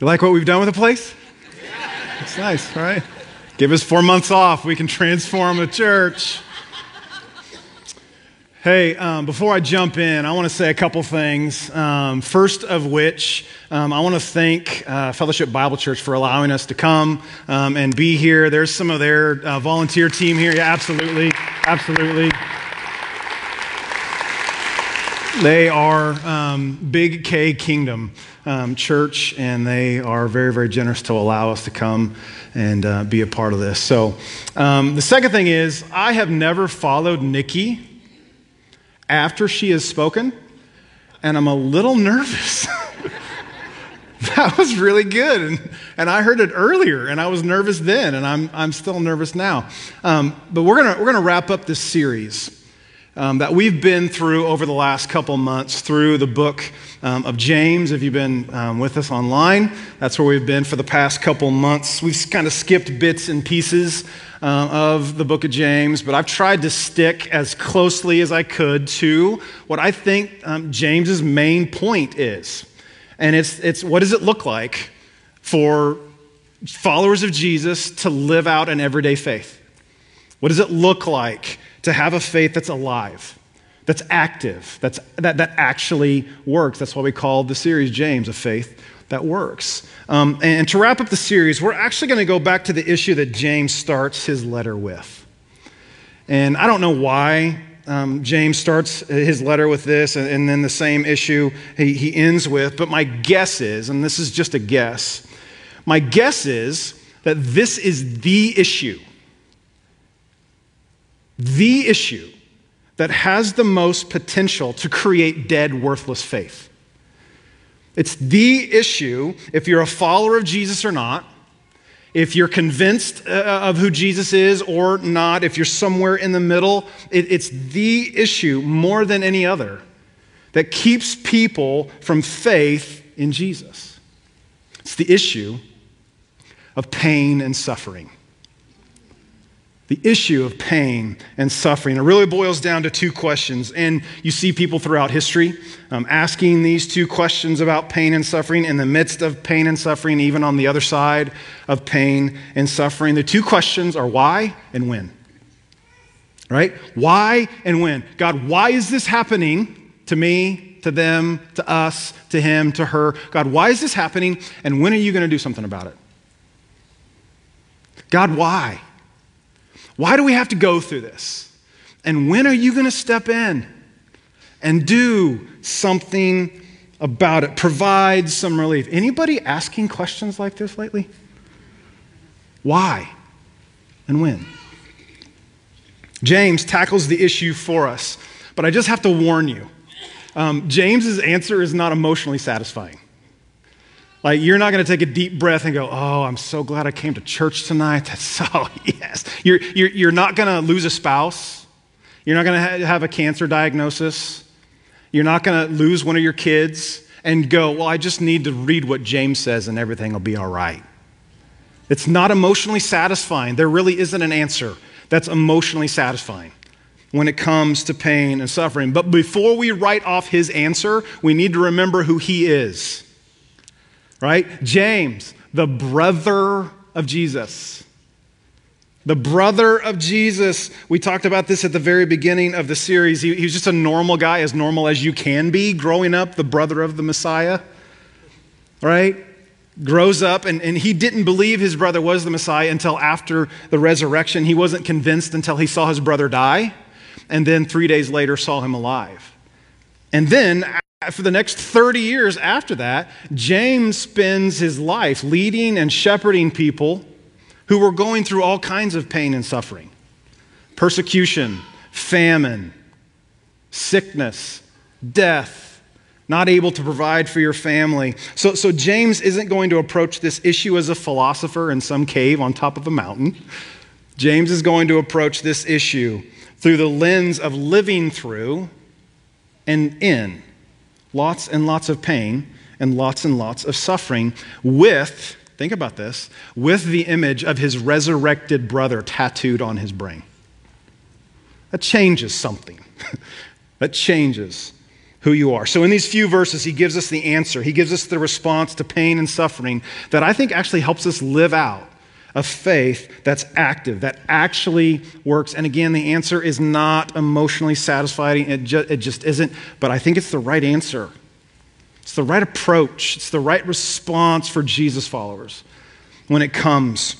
You like what we've done with the place? It's nice, right? Give us four months off. We can transform the church. Hey, um, before I jump in, I want to say a couple things. Um, first of which, um, I want to thank uh, Fellowship Bible Church for allowing us to come um, and be here. There's some of their uh, volunteer team here. Yeah, absolutely. Absolutely. They are um, Big K Kingdom um, Church, and they are very, very generous to allow us to come and uh, be a part of this. So, the second thing is, I have never followed Nikki after she has spoken, and I'm a little nervous. that was really good. And, and I heard it earlier, and I was nervous then, and I'm, I'm still nervous now. Um, but we're going we're gonna wrap up this series. Um, that we've been through over the last couple months through the book um, of James. If you've been um, with us online, that's where we've been for the past couple months. We've kind of skipped bits and pieces uh, of the book of James, but I've tried to stick as closely as I could to what I think um, James's main point is. And it's, it's what does it look like for followers of Jesus to live out an everyday faith? What does it look like to have a faith that's alive? that's active, that's, that, that actually works. That's why we call the series James a faith that works. Um, and to wrap up the series, we're actually going to go back to the issue that James starts his letter with. And I don't know why um, James starts his letter with this and, and then the same issue he, he ends with, but my guess is, and this is just a guess, my guess is that this is the issue. The issue that has the most potential to create dead, worthless faith. It's the issue, if you're a follower of Jesus or not, if you're convinced uh, of who Jesus is or not, if you're somewhere in the middle, it, it's the issue more than any other that keeps people from faith in Jesus. It's the issue of pain and suffering the issue of pain and suffering. It really boils down to two questions. And you see people throughout history um, asking these two questions about pain and suffering in the midst of pain and suffering, even on the other side of pain and suffering. The two questions are why and when. Right? Why and when. God, why is this happening to me, to them, to us, to him, to her? God, why is this happening? And when are you going to do something about it? God, why? Why do we have to go through this? And when are you going to step in and do something about it? Provide some relief. Anybody asking questions like this lately? Why and when? James tackles the issue for us, but I just have to warn you. Um, James's answer is not emotionally satisfying. Like, you're not going to take a deep breath and go, Oh, I'm so glad I came to church tonight. That's so, yes. You're, you're, you're not going to lose a spouse. You're not going to have a cancer diagnosis. You're not going to lose one of your kids and go, Well, I just need to read what James says and everything will be all right. It's not emotionally satisfying. There really isn't an answer that's emotionally satisfying when it comes to pain and suffering. But before we write off his answer, we need to remember who he is right? James, the brother of Jesus. The brother of Jesus. We talked about this at the very beginning of the series. He, he, was just a normal guy, as normal as you can be, growing up, the brother of the Messiah, right? Grows up, and, and he didn't believe his brother was the Messiah until after the resurrection. He wasn't convinced until he saw his brother die, and then three days later saw him alive. And then, for the next 30 years after that, James spends his life leading and shepherding people who were going through all kinds of pain and suffering persecution, famine, sickness, death, not able to provide for your family. So, so James isn't going to approach this issue as a philosopher in some cave on top of a mountain. James is going to approach this issue through the lens of living through and in lots and lots of pain and lots and lots of suffering with, think about this, with the image of his resurrected brother tattooed on his brain. That changes something. that changes who you are. So, in these few verses, he gives us the answer. He gives us the response to pain and suffering that I think actually helps us live out a faith that's active, that actually works. And again, the answer is not emotionally satisfying, it, ju- it just isn't, but I think it's the right answer. It's the right approach, it's the right response for Jesus followers when it comes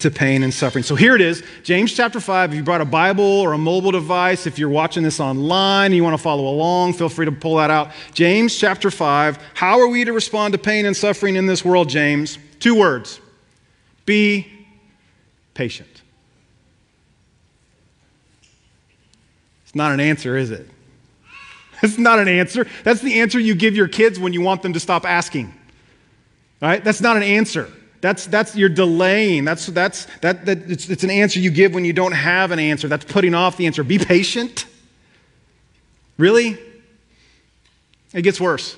to pain and suffering. So here it is, James chapter 5. If you brought a Bible or a mobile device, if you're watching this online and you want to follow along, feel free to pull that out. James chapter 5. How are we to respond to pain and suffering in this world, James? Two words be patient. It's not an answer, is it? It's not an answer. That's the answer you give your kids when you want them to stop asking. Right? That's not an answer. That's, that's you're delaying. That's, that's, that, that, it's, it's an answer you give when you don't have an answer. That's putting off the answer. Be patient. Really? It gets worse.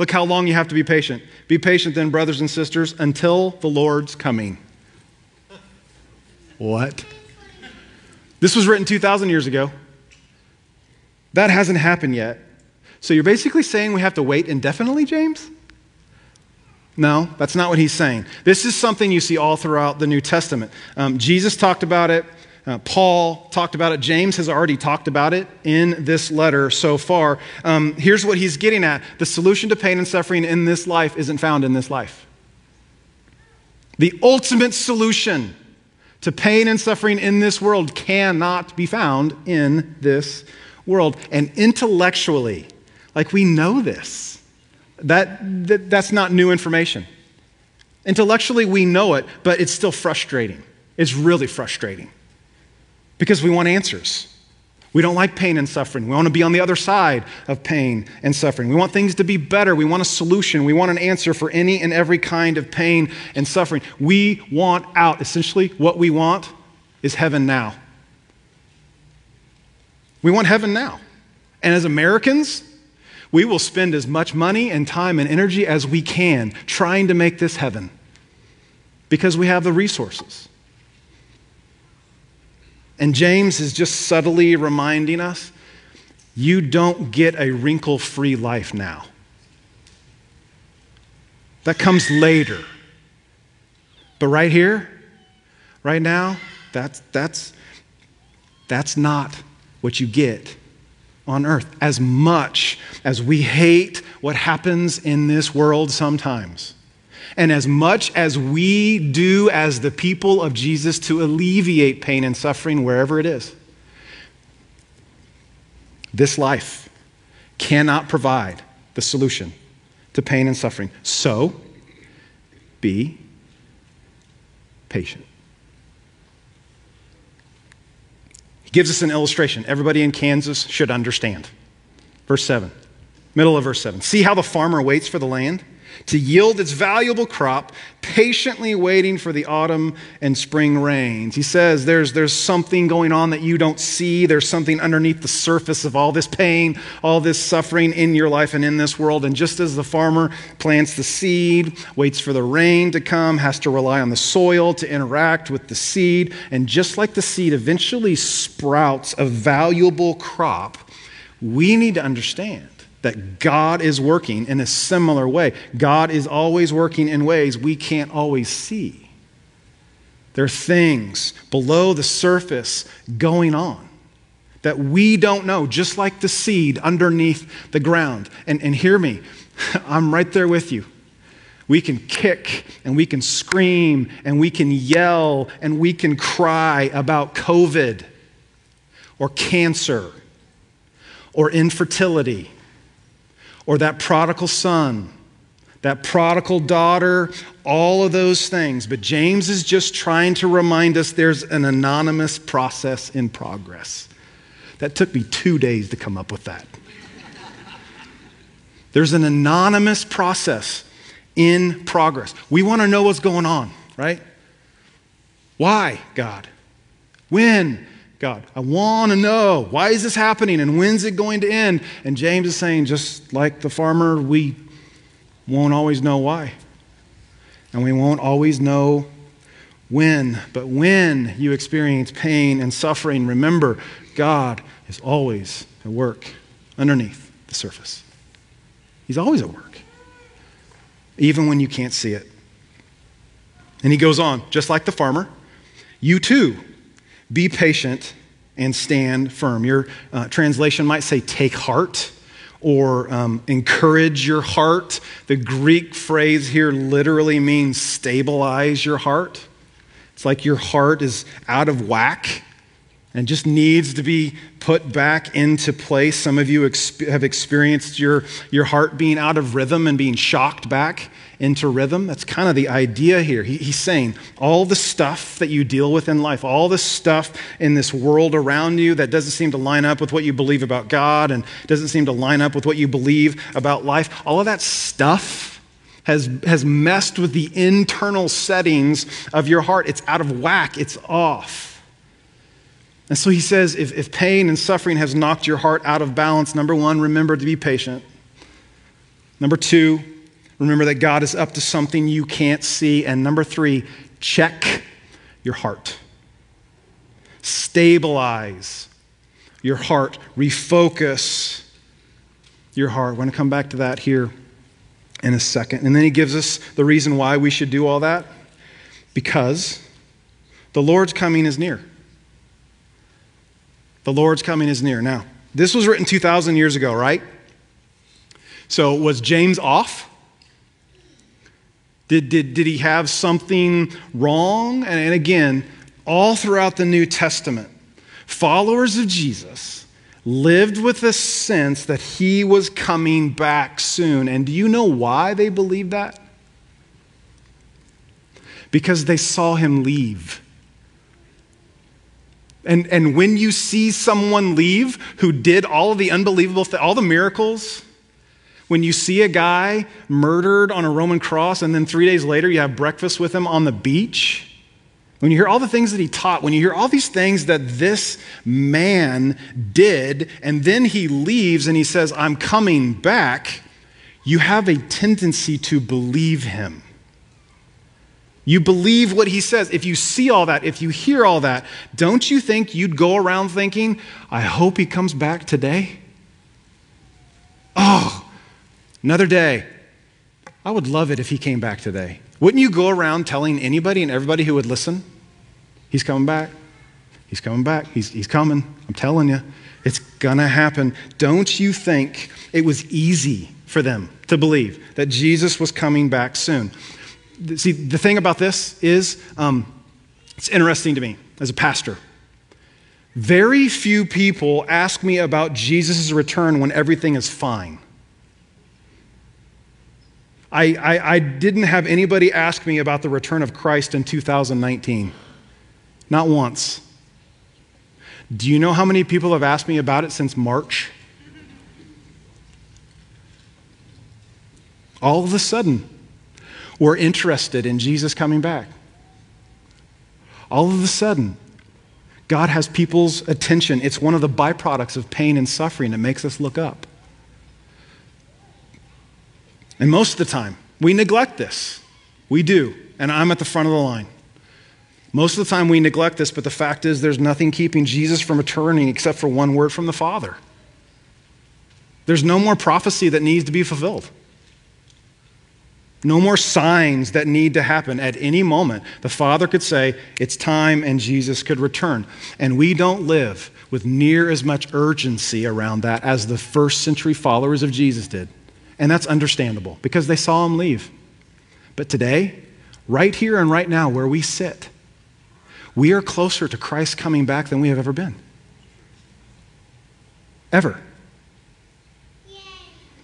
Look how long you have to be patient. Be patient then, brothers and sisters, until the Lord's coming. What? This was written 2,000 years ago. That hasn't happened yet. So you're basically saying we have to wait indefinitely, James? No, that's not what he's saying. This is something you see all throughout the New Testament. Um, Jesus talked about it. Uh, Paul talked about it. James has already talked about it in this letter so far. Um, here's what he's getting at the solution to pain and suffering in this life isn't found in this life. The ultimate solution to pain and suffering in this world cannot be found in this world. And intellectually, like we know this, that, that that's not new information. Intellectually, we know it, but it's still frustrating. It's really frustrating because we want answers. We don't like pain and suffering. We want to be on the other side of pain and suffering. We want things to be better. We want a solution. We want an answer for any and every kind of pain and suffering. We want out. Essentially, what we want is heaven now. We want heaven now. And as Americans, we will spend as much money and time and energy as we can trying to make this heaven because we have the resources. And James is just subtly reminding us you don't get a wrinkle free life now. That comes later. But right here, right now, that's, that's, that's not what you get on earth. As much as we hate what happens in this world sometimes, and as much as we do as the people of Jesus to alleviate pain and suffering wherever it is, this life cannot provide the solution to pain and suffering. So, be patient. He gives us an illustration. Everybody in Kansas should understand. Verse 7, middle of verse 7. See how the farmer waits for the land? To yield its valuable crop, patiently waiting for the autumn and spring rains. He says there's, there's something going on that you don't see. There's something underneath the surface of all this pain, all this suffering in your life and in this world. And just as the farmer plants the seed, waits for the rain to come, has to rely on the soil to interact with the seed, and just like the seed eventually sprouts a valuable crop, we need to understand that God is working in a similar way. God is always working in ways we can't always see. There are things below the surface going on that we don't know, just like the seed underneath the ground. And, and hear me, I'm right there with you. We can kick and we can scream and we can yell and we can cry about COVID or cancer or infertility or that prodigal son, that prodigal daughter, all of those things. But James is just trying to remind us there's an anonymous process in progress. That took me two days to come up with that. There's an anonymous process in progress. We want to know what's going on, right? Why, God? When? God. I want to know why is this happening and when's it going to end? And James is saying, just like the farmer, we won't always know why. And we won't always know when. But when you experience pain and suffering, remember God is always at work underneath the surface. He's always at work, even when you can't see it. And he goes on, just like the farmer, you too be patient and stand firm. Your uh, translation might say, take heart or um, encourage your heart. The Greek phrase here literally means stabilize your heart. It's like your heart is out of whack and just needs to be put back into place. Some of you exp- have experienced your, your heart being out of rhythm and being shocked back into rhythm. That's kind of the idea here. He, he's saying all the stuff that you deal with in life, all the stuff in this world around you that doesn't seem to line up with what you believe about God and doesn't seem to line up with what you believe about life, all of that stuff has, has messed with the internal settings of your heart. It's out of whack, it's off. And so he says if, if pain and suffering has knocked your heart out of balance, number one, remember to be patient. Number two, remember that God is up to something you can't see. And number three, check your heart. Stabilize your heart. Refocus your heart. We're going to come back to that here in a second. And then he gives us the reason why we should do all that because the Lord's coming is near. The Lord's coming is near. Now, this was written 2,000 years ago, right? So, was James off? Did, did, did he have something wrong? And, and again, all throughout the New Testament, followers of Jesus lived with a sense that he was coming back soon. And do you know why they believed that? Because they saw him leave. And, and when you see someone leave who did all of the unbelievable, th- all the miracles, when you see a guy murdered on a Roman cross and then three days later you have breakfast with him on the beach, when you hear all the things that he taught, when you hear all these things that this man did, and then he leaves and he says, I'm coming back, you have a tendency to believe him. You believe what he says. If you see all that, if you hear all that, don't you think you'd go around thinking, I hope he comes back today? Oh, another day. I would love it if he came back today. Wouldn't you go around telling anybody and everybody who would listen, he's coming back? He's coming back. He's, he's coming. I'm telling you. It's going to happen. Don't you think it was easy for them to believe that Jesus was coming back soon? See, the thing about this is um, it's interesting to me as a pastor. Very few people ask me about Jesus' return when everything is fine. I, I, I, didn't have anybody ask me about the return of Christ in 2019. Not once. Do you know how many people have asked me about it since March? All of a sudden, were interested in Jesus coming back. All of a sudden, God has people's attention. It's one of the byproducts of pain and suffering that makes us look up. And most of the time, we neglect this. We do. And I'm at the front of the line. Most of the time, we neglect this, but the fact is, there's nothing keeping Jesus from returning except for one word from the Father. There's no more prophecy that needs to be fulfilled. No more signs that need to happen at any moment. The Father could say, It's time, and Jesus could return. And we don't live with near as much urgency around that as the first century followers of Jesus did. And that's understandable because they saw him leave. But today, right here and right now, where we sit, we are closer to Christ coming back than we have ever been. Ever.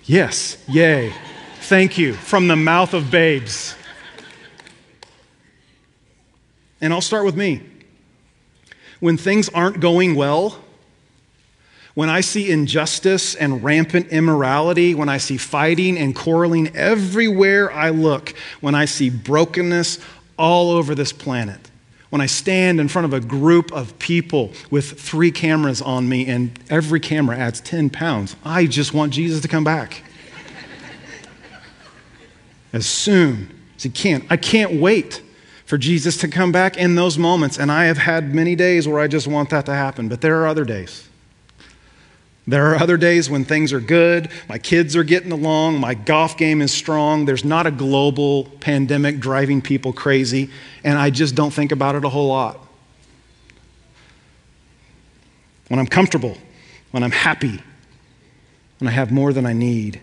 Yes, yay. Thank you from the mouth of babes. And I'll start with me. When things aren't going well, when I see injustice and rampant immorality, when I see fighting and quarreling everywhere I look, when I see brokenness all over this planet, when I stand in front of a group of people with three cameras on me and every camera adds 10 pounds, I just want Jesus to come back as soon as he can. I can't wait for Jesus to come back in those moments. And I have had many days where I just want that to happen, but there are other days. There are other days when things are good, my kids are getting along, my golf game is strong, there's not a global pandemic driving people crazy, and I just don't think about it a whole lot. When I'm comfortable, when I'm happy, when I have more than I need,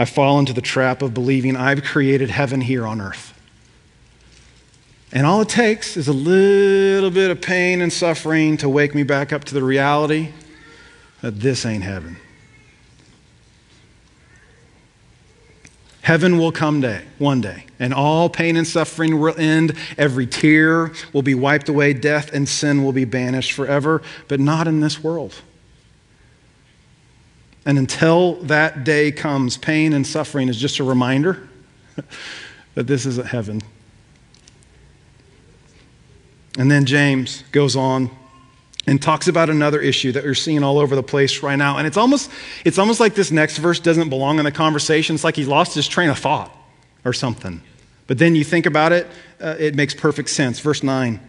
I fall into the trap of believing I've created heaven here on earth. And all it takes is a little bit of pain and suffering to wake me back up to the reality that this ain't heaven. Heaven will come day, one day, and all pain and suffering will end. Every tear will be wiped away. Death and sin will be banished forever, but not in this world. And until that day comes, pain and suffering is just a reminder that this isn't heaven. And then James goes on and talks about another issue that we're seeing all over the place right now. And it's almost, it's almost like this next verse doesn't belong in the conversation. It's like he lost his train of thought or something. But then you think about it, uh, it makes perfect sense. Verse 9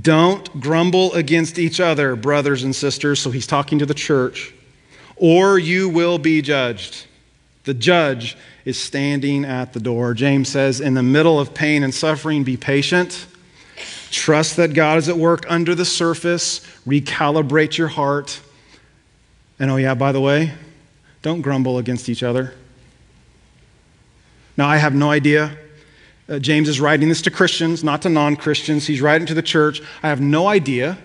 Don't grumble against each other, brothers and sisters. So he's talking to the church, or you will be judged. The judge is standing at the door. James says, In the middle of pain and suffering, be patient Trust that God is at work under the surface. Recalibrate your heart. And oh, yeah, by the way, don't grumble against each other. Now, I have no idea. Uh, James is writing this to Christians, not to non Christians. He's writing to the church. I have no idea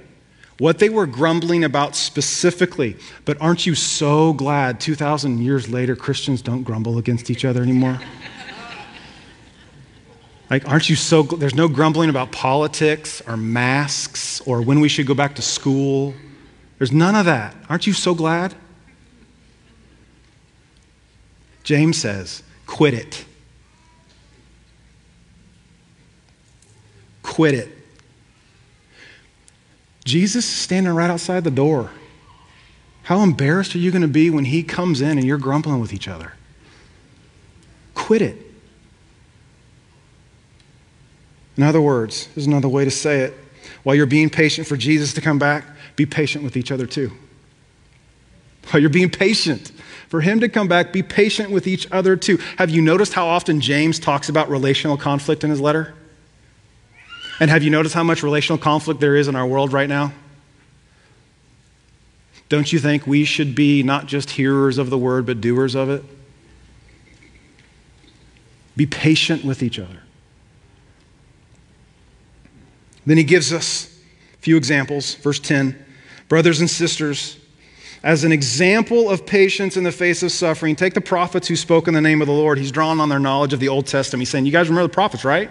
what they were grumbling about specifically. But aren't you so glad 2,000 years later Christians don't grumble against each other anymore? Like, aren't you so, there's no grumbling about politics or masks or when we should go back to school. There's none of that. Aren't you so glad? James says, quit it. Quit it. Jesus is standing right outside the door. How embarrassed are you going to be when he comes in and you're grumbling with each other? Quit it. In other words, there's another way to say it. While you're being patient for Jesus to come back, be patient with each other too. While you're being patient for him to come back, be patient with each other too. Have you noticed how often James talks about relational conflict in his letter? And have you noticed how much relational conflict there is in our world right now? Don't you think we should be not just hearers of the word, but doers of it? Be patient with each other. Then he gives us a few examples. Verse 10 Brothers and sisters, as an example of patience in the face of suffering, take the prophets who spoke in the name of the Lord. He's drawing on their knowledge of the Old Testament. He's saying, You guys remember the prophets, right?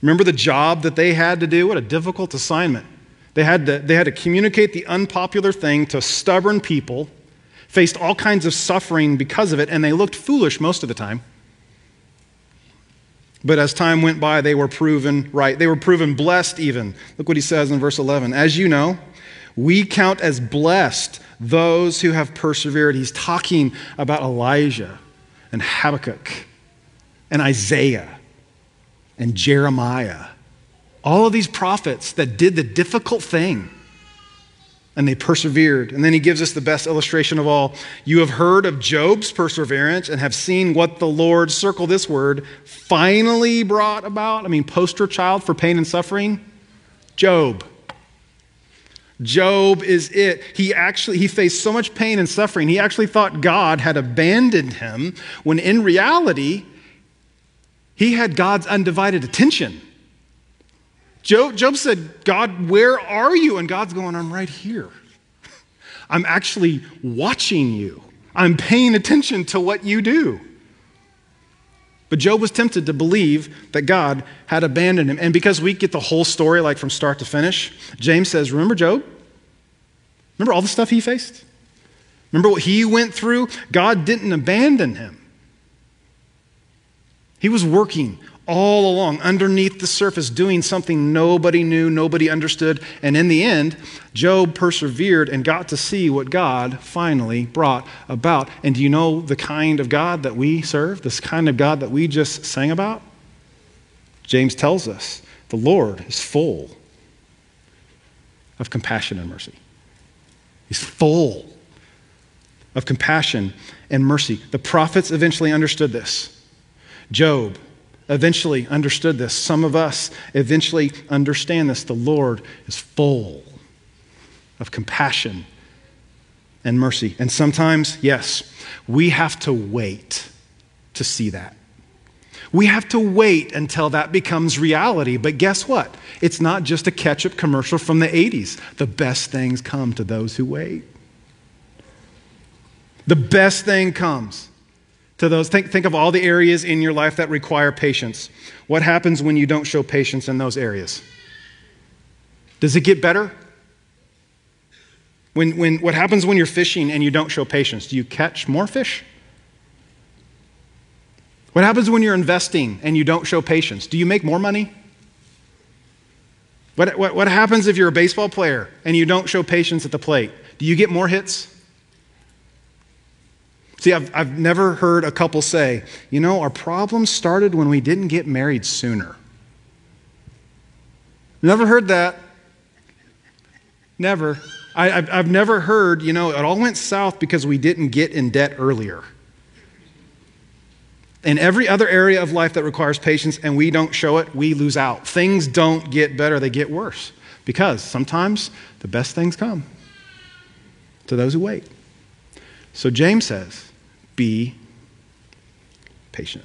Remember the job that they had to do? What a difficult assignment. They had to, they had to communicate the unpopular thing to stubborn people, faced all kinds of suffering because of it, and they looked foolish most of the time. But as time went by, they were proven right. They were proven blessed, even. Look what he says in verse 11. As you know, we count as blessed those who have persevered. He's talking about Elijah and Habakkuk and Isaiah and Jeremiah. All of these prophets that did the difficult thing and they persevered. And then he gives us the best illustration of all. You have heard of Job's perseverance and have seen what the Lord, circle this word, finally brought about. I mean, poster child for pain and suffering? Job. Job is it. He actually he faced so much pain and suffering. He actually thought God had abandoned him when in reality he had God's undivided attention. Job, Job said, God, where are you? And God's going, I'm right here. I'm actually watching you. I'm paying attention to what you do. But Job was tempted to believe that God had abandoned him. And because we get the whole story, like from start to finish, James says, Remember Job? Remember all the stuff he faced? Remember what he went through? God didn't abandon him. He was working all along, underneath the surface, doing something nobody knew, nobody understood. And in the end, Job persevered and got to see what God finally brought about. And do you know the kind of God that we serve? This kind of God that we just sang about? James tells us the Lord is full of compassion and mercy. He's full of compassion and mercy. The prophets eventually understood this. Job eventually understood this. Some of us eventually understand this. The Lord is full of compassion and mercy. And sometimes, yes, we have to wait to see that. We have to wait until that becomes reality. But guess what? It's not just a ketchup commercial from the 80s. The best things come to those who wait. The best thing comes to those. Think, think of all the areas in your life that require patience. What happens when you don't show patience in those areas? Does it get better? When, when, what happens when you're fishing and you don't show patience? Do you catch more fish? What happens when you're investing and you don't show patience? Do you make more money? What, what, what happens if you're a baseball player and you don't show patience at the plate? Do you get more hits? See, I've, I've never heard a couple say, you know, our problem started when we didn't get married sooner. Never heard that. Never. I, have I've never heard, you know, it all went south because we didn't get in debt earlier. In every other area of life that requires patience and we don't show it, we lose out. Things don't get better, they get worse. Because sometimes the best things come to those who wait. So James says, be patient.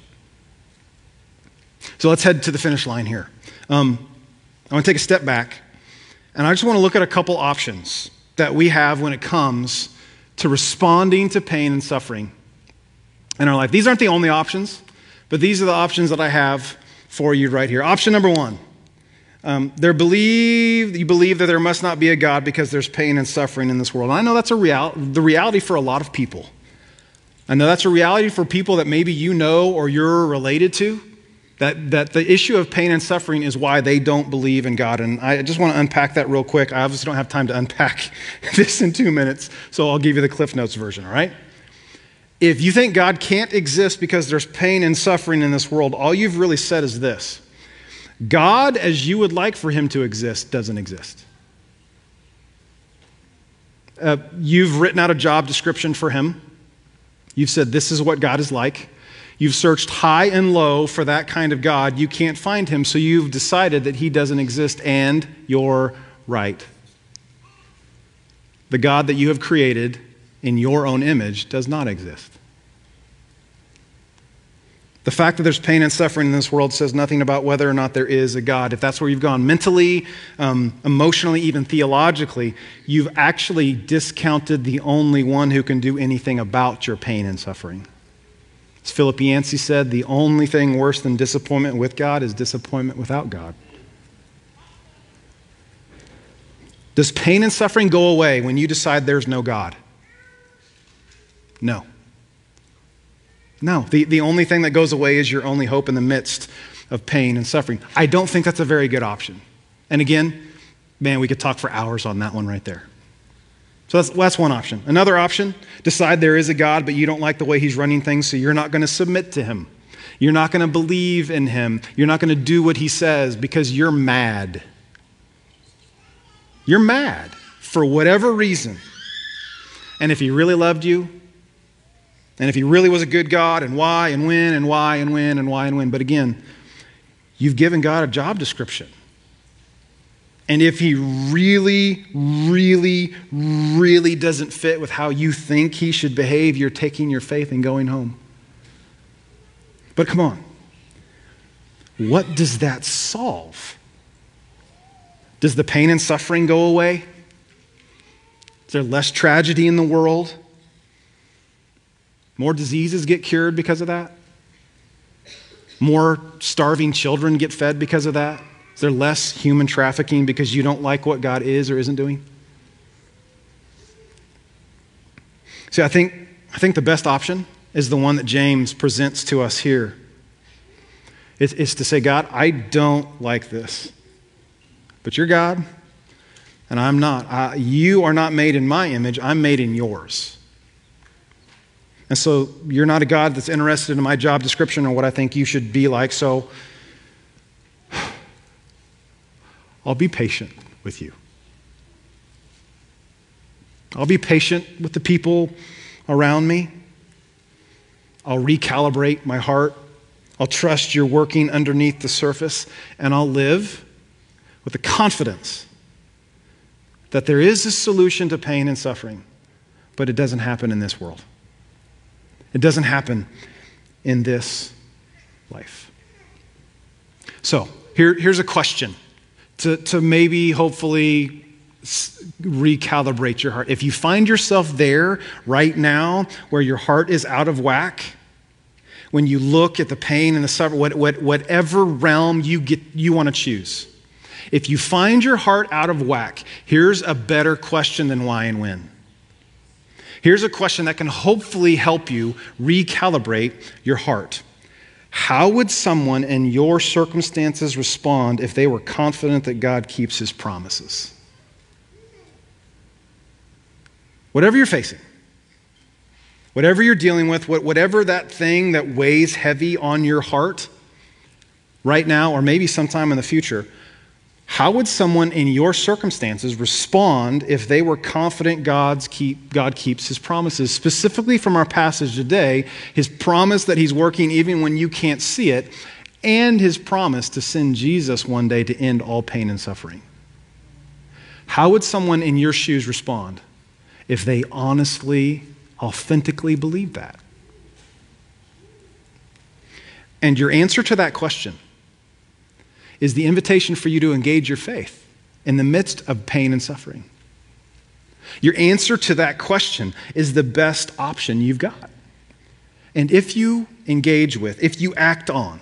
So let's head to the finish line here. Um, I want to take a step back, and I just want to look at a couple options that we have when it comes to responding to pain and suffering in our life. These aren't the only options, but these are the options that I have for you right here. Option number one. Um, believe you believe that there must not be a God because there's pain and suffering in this world. And I know that's a real, the reality for a lot of people. I know that's a reality for people that maybe you know or you're related to. That, that the issue of pain and suffering is why they don't believe in God. And I just want to unpack that real quick. I obviously don't have time to unpack this in two minutes, so I'll give you the Cliff Notes version, all right? If you think God can't exist because there's pain and suffering in this world, all you've really said is this God, as you would like for him to exist, doesn't exist. Uh, you've written out a job description for him. You've said, This is what God is like. You've searched high and low for that kind of God. You can't find him, so you've decided that he doesn't exist, and you're right. The God that you have created in your own image does not exist. The fact that there's pain and suffering in this world says nothing about whether or not there is a God. If that's where you've gone mentally, um, emotionally, even theologically, you've actually discounted the only one who can do anything about your pain and suffering. As Philip Yancey said, the only thing worse than disappointment with God is disappointment without God. Does pain and suffering go away when you decide there's no God? No. No, the, the only thing that goes away is your only hope in the midst of pain and suffering. I don't think that's a very good option. And again, man, we could talk for hours on that one right there. So that's, that's one option. Another option decide there is a God, but you don't like the way he's running things, so you're not going to submit to him. You're not going to believe in him. You're not going to do what he says because you're mad. You're mad for whatever reason. And if he really loved you, and if he really was a good God, and why, and when, and why, and when, and why, and when. But again, you've given God a job description. And if he really, really, really doesn't fit with how you think he should behave, you're taking your faith and going home. But come on. What does that solve? Does the pain and suffering go away? Is there less tragedy in the world? More diseases get cured because of that? More starving children get fed because of that? Is there less human trafficking because you don't like what God is or isn't doing? See, I think, I think the best option is the one that James presents to us here. It's, it's to say, God, I don't like this, but you're God, and I'm not. I, you are not made in my image, I'm made in yours. And so you're not a God that's interested in my job description or what I think you should be like. So I'll be patient with you. I'll be patient with the people around me. I'll recalibrate my heart. I'll trust you're working underneath the surface, and I'll live with the confidence that there is a solution to pain and suffering, but it doesn't happen in this world. It doesn't happen in this life. So, here, here's a question to, to maybe, hopefully, recalibrate your heart. If you find yourself there right now where your heart is out of whack, when you look at the pain and the suffering, what, what, whatever realm you, get, you want to choose, if you find your heart out of whack, here's a better question than why and when. Here's a question that can hopefully help you recalibrate your heart. How would someone in your circumstances respond if they were confident that God keeps his promises? Whatever you're facing, whatever you're dealing with, whatever that thing that weighs heavy on your heart right now, or maybe sometime in the future, how would someone in your circumstances respond if they were confident God's keep, God keeps his promises? Specifically from our passage today, his promise that he's working even when you can't see it, and his promise to send Jesus one day to end all pain and suffering. How would someone in your shoes respond if they honestly, authentically believed that? And your answer to that question is the invitation for you to engage your faith in the midst of pain and suffering. Your answer to that question is the best option you've got. And if you engage with, if you act on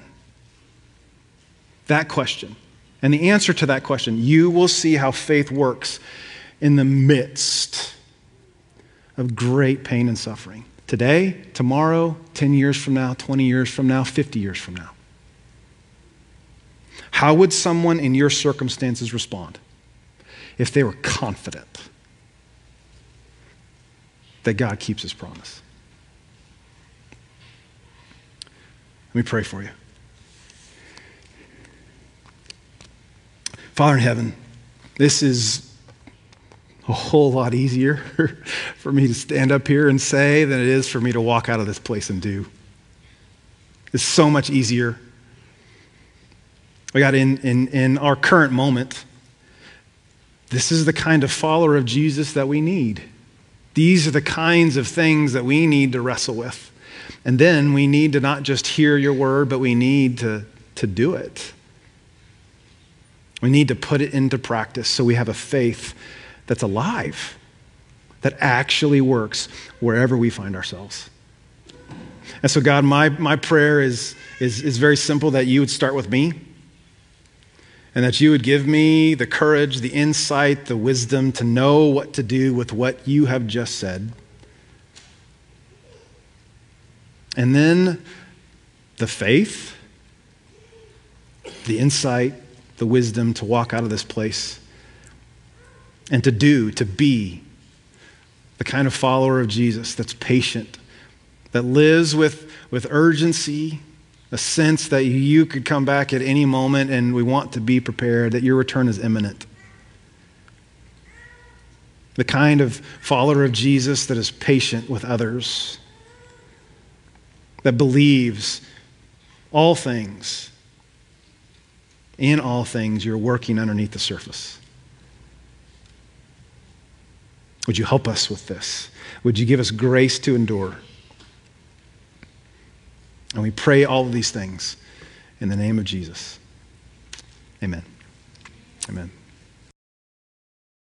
that question, and the answer to that question, you will see how faith works in the midst of great pain and suffering. Today, tomorrow, 10 years from now, 20 years from now, 50 years from now. How would someone in your circumstances respond if they were confident that God keeps his promise? Let me pray for you. Father in heaven, this is a whole lot easier for me to stand up here and say than it is for me to walk out of this place and do. It's so much easier we got in, in, in our current moment, this is the kind of follower of Jesus that we need. These are the kinds of things that we need to wrestle with. And then we need to not just hear your word, but we need to, to do it. We need to put it into practice so we have a faith that's alive, that actually works wherever we find ourselves. And so, God, my, my prayer is, is, is very simple that you would start with me and that you would give me the courage, the insight, the wisdom to know what to do with what you have just said. And then the faith, the insight, the wisdom to walk out of this place and to do, to be the kind of follower of Jesus that's patient, that lives with, with urgency a sense that you could come back at any moment and we want to be prepared, that your return is imminent. The kind of follower of Jesus that is patient with others, that believes all things, in all things, you're working underneath the surface. Would you help us with this? Would you give us grace to endure? And we pray all of these things in the name of Jesus. Amen. Amen.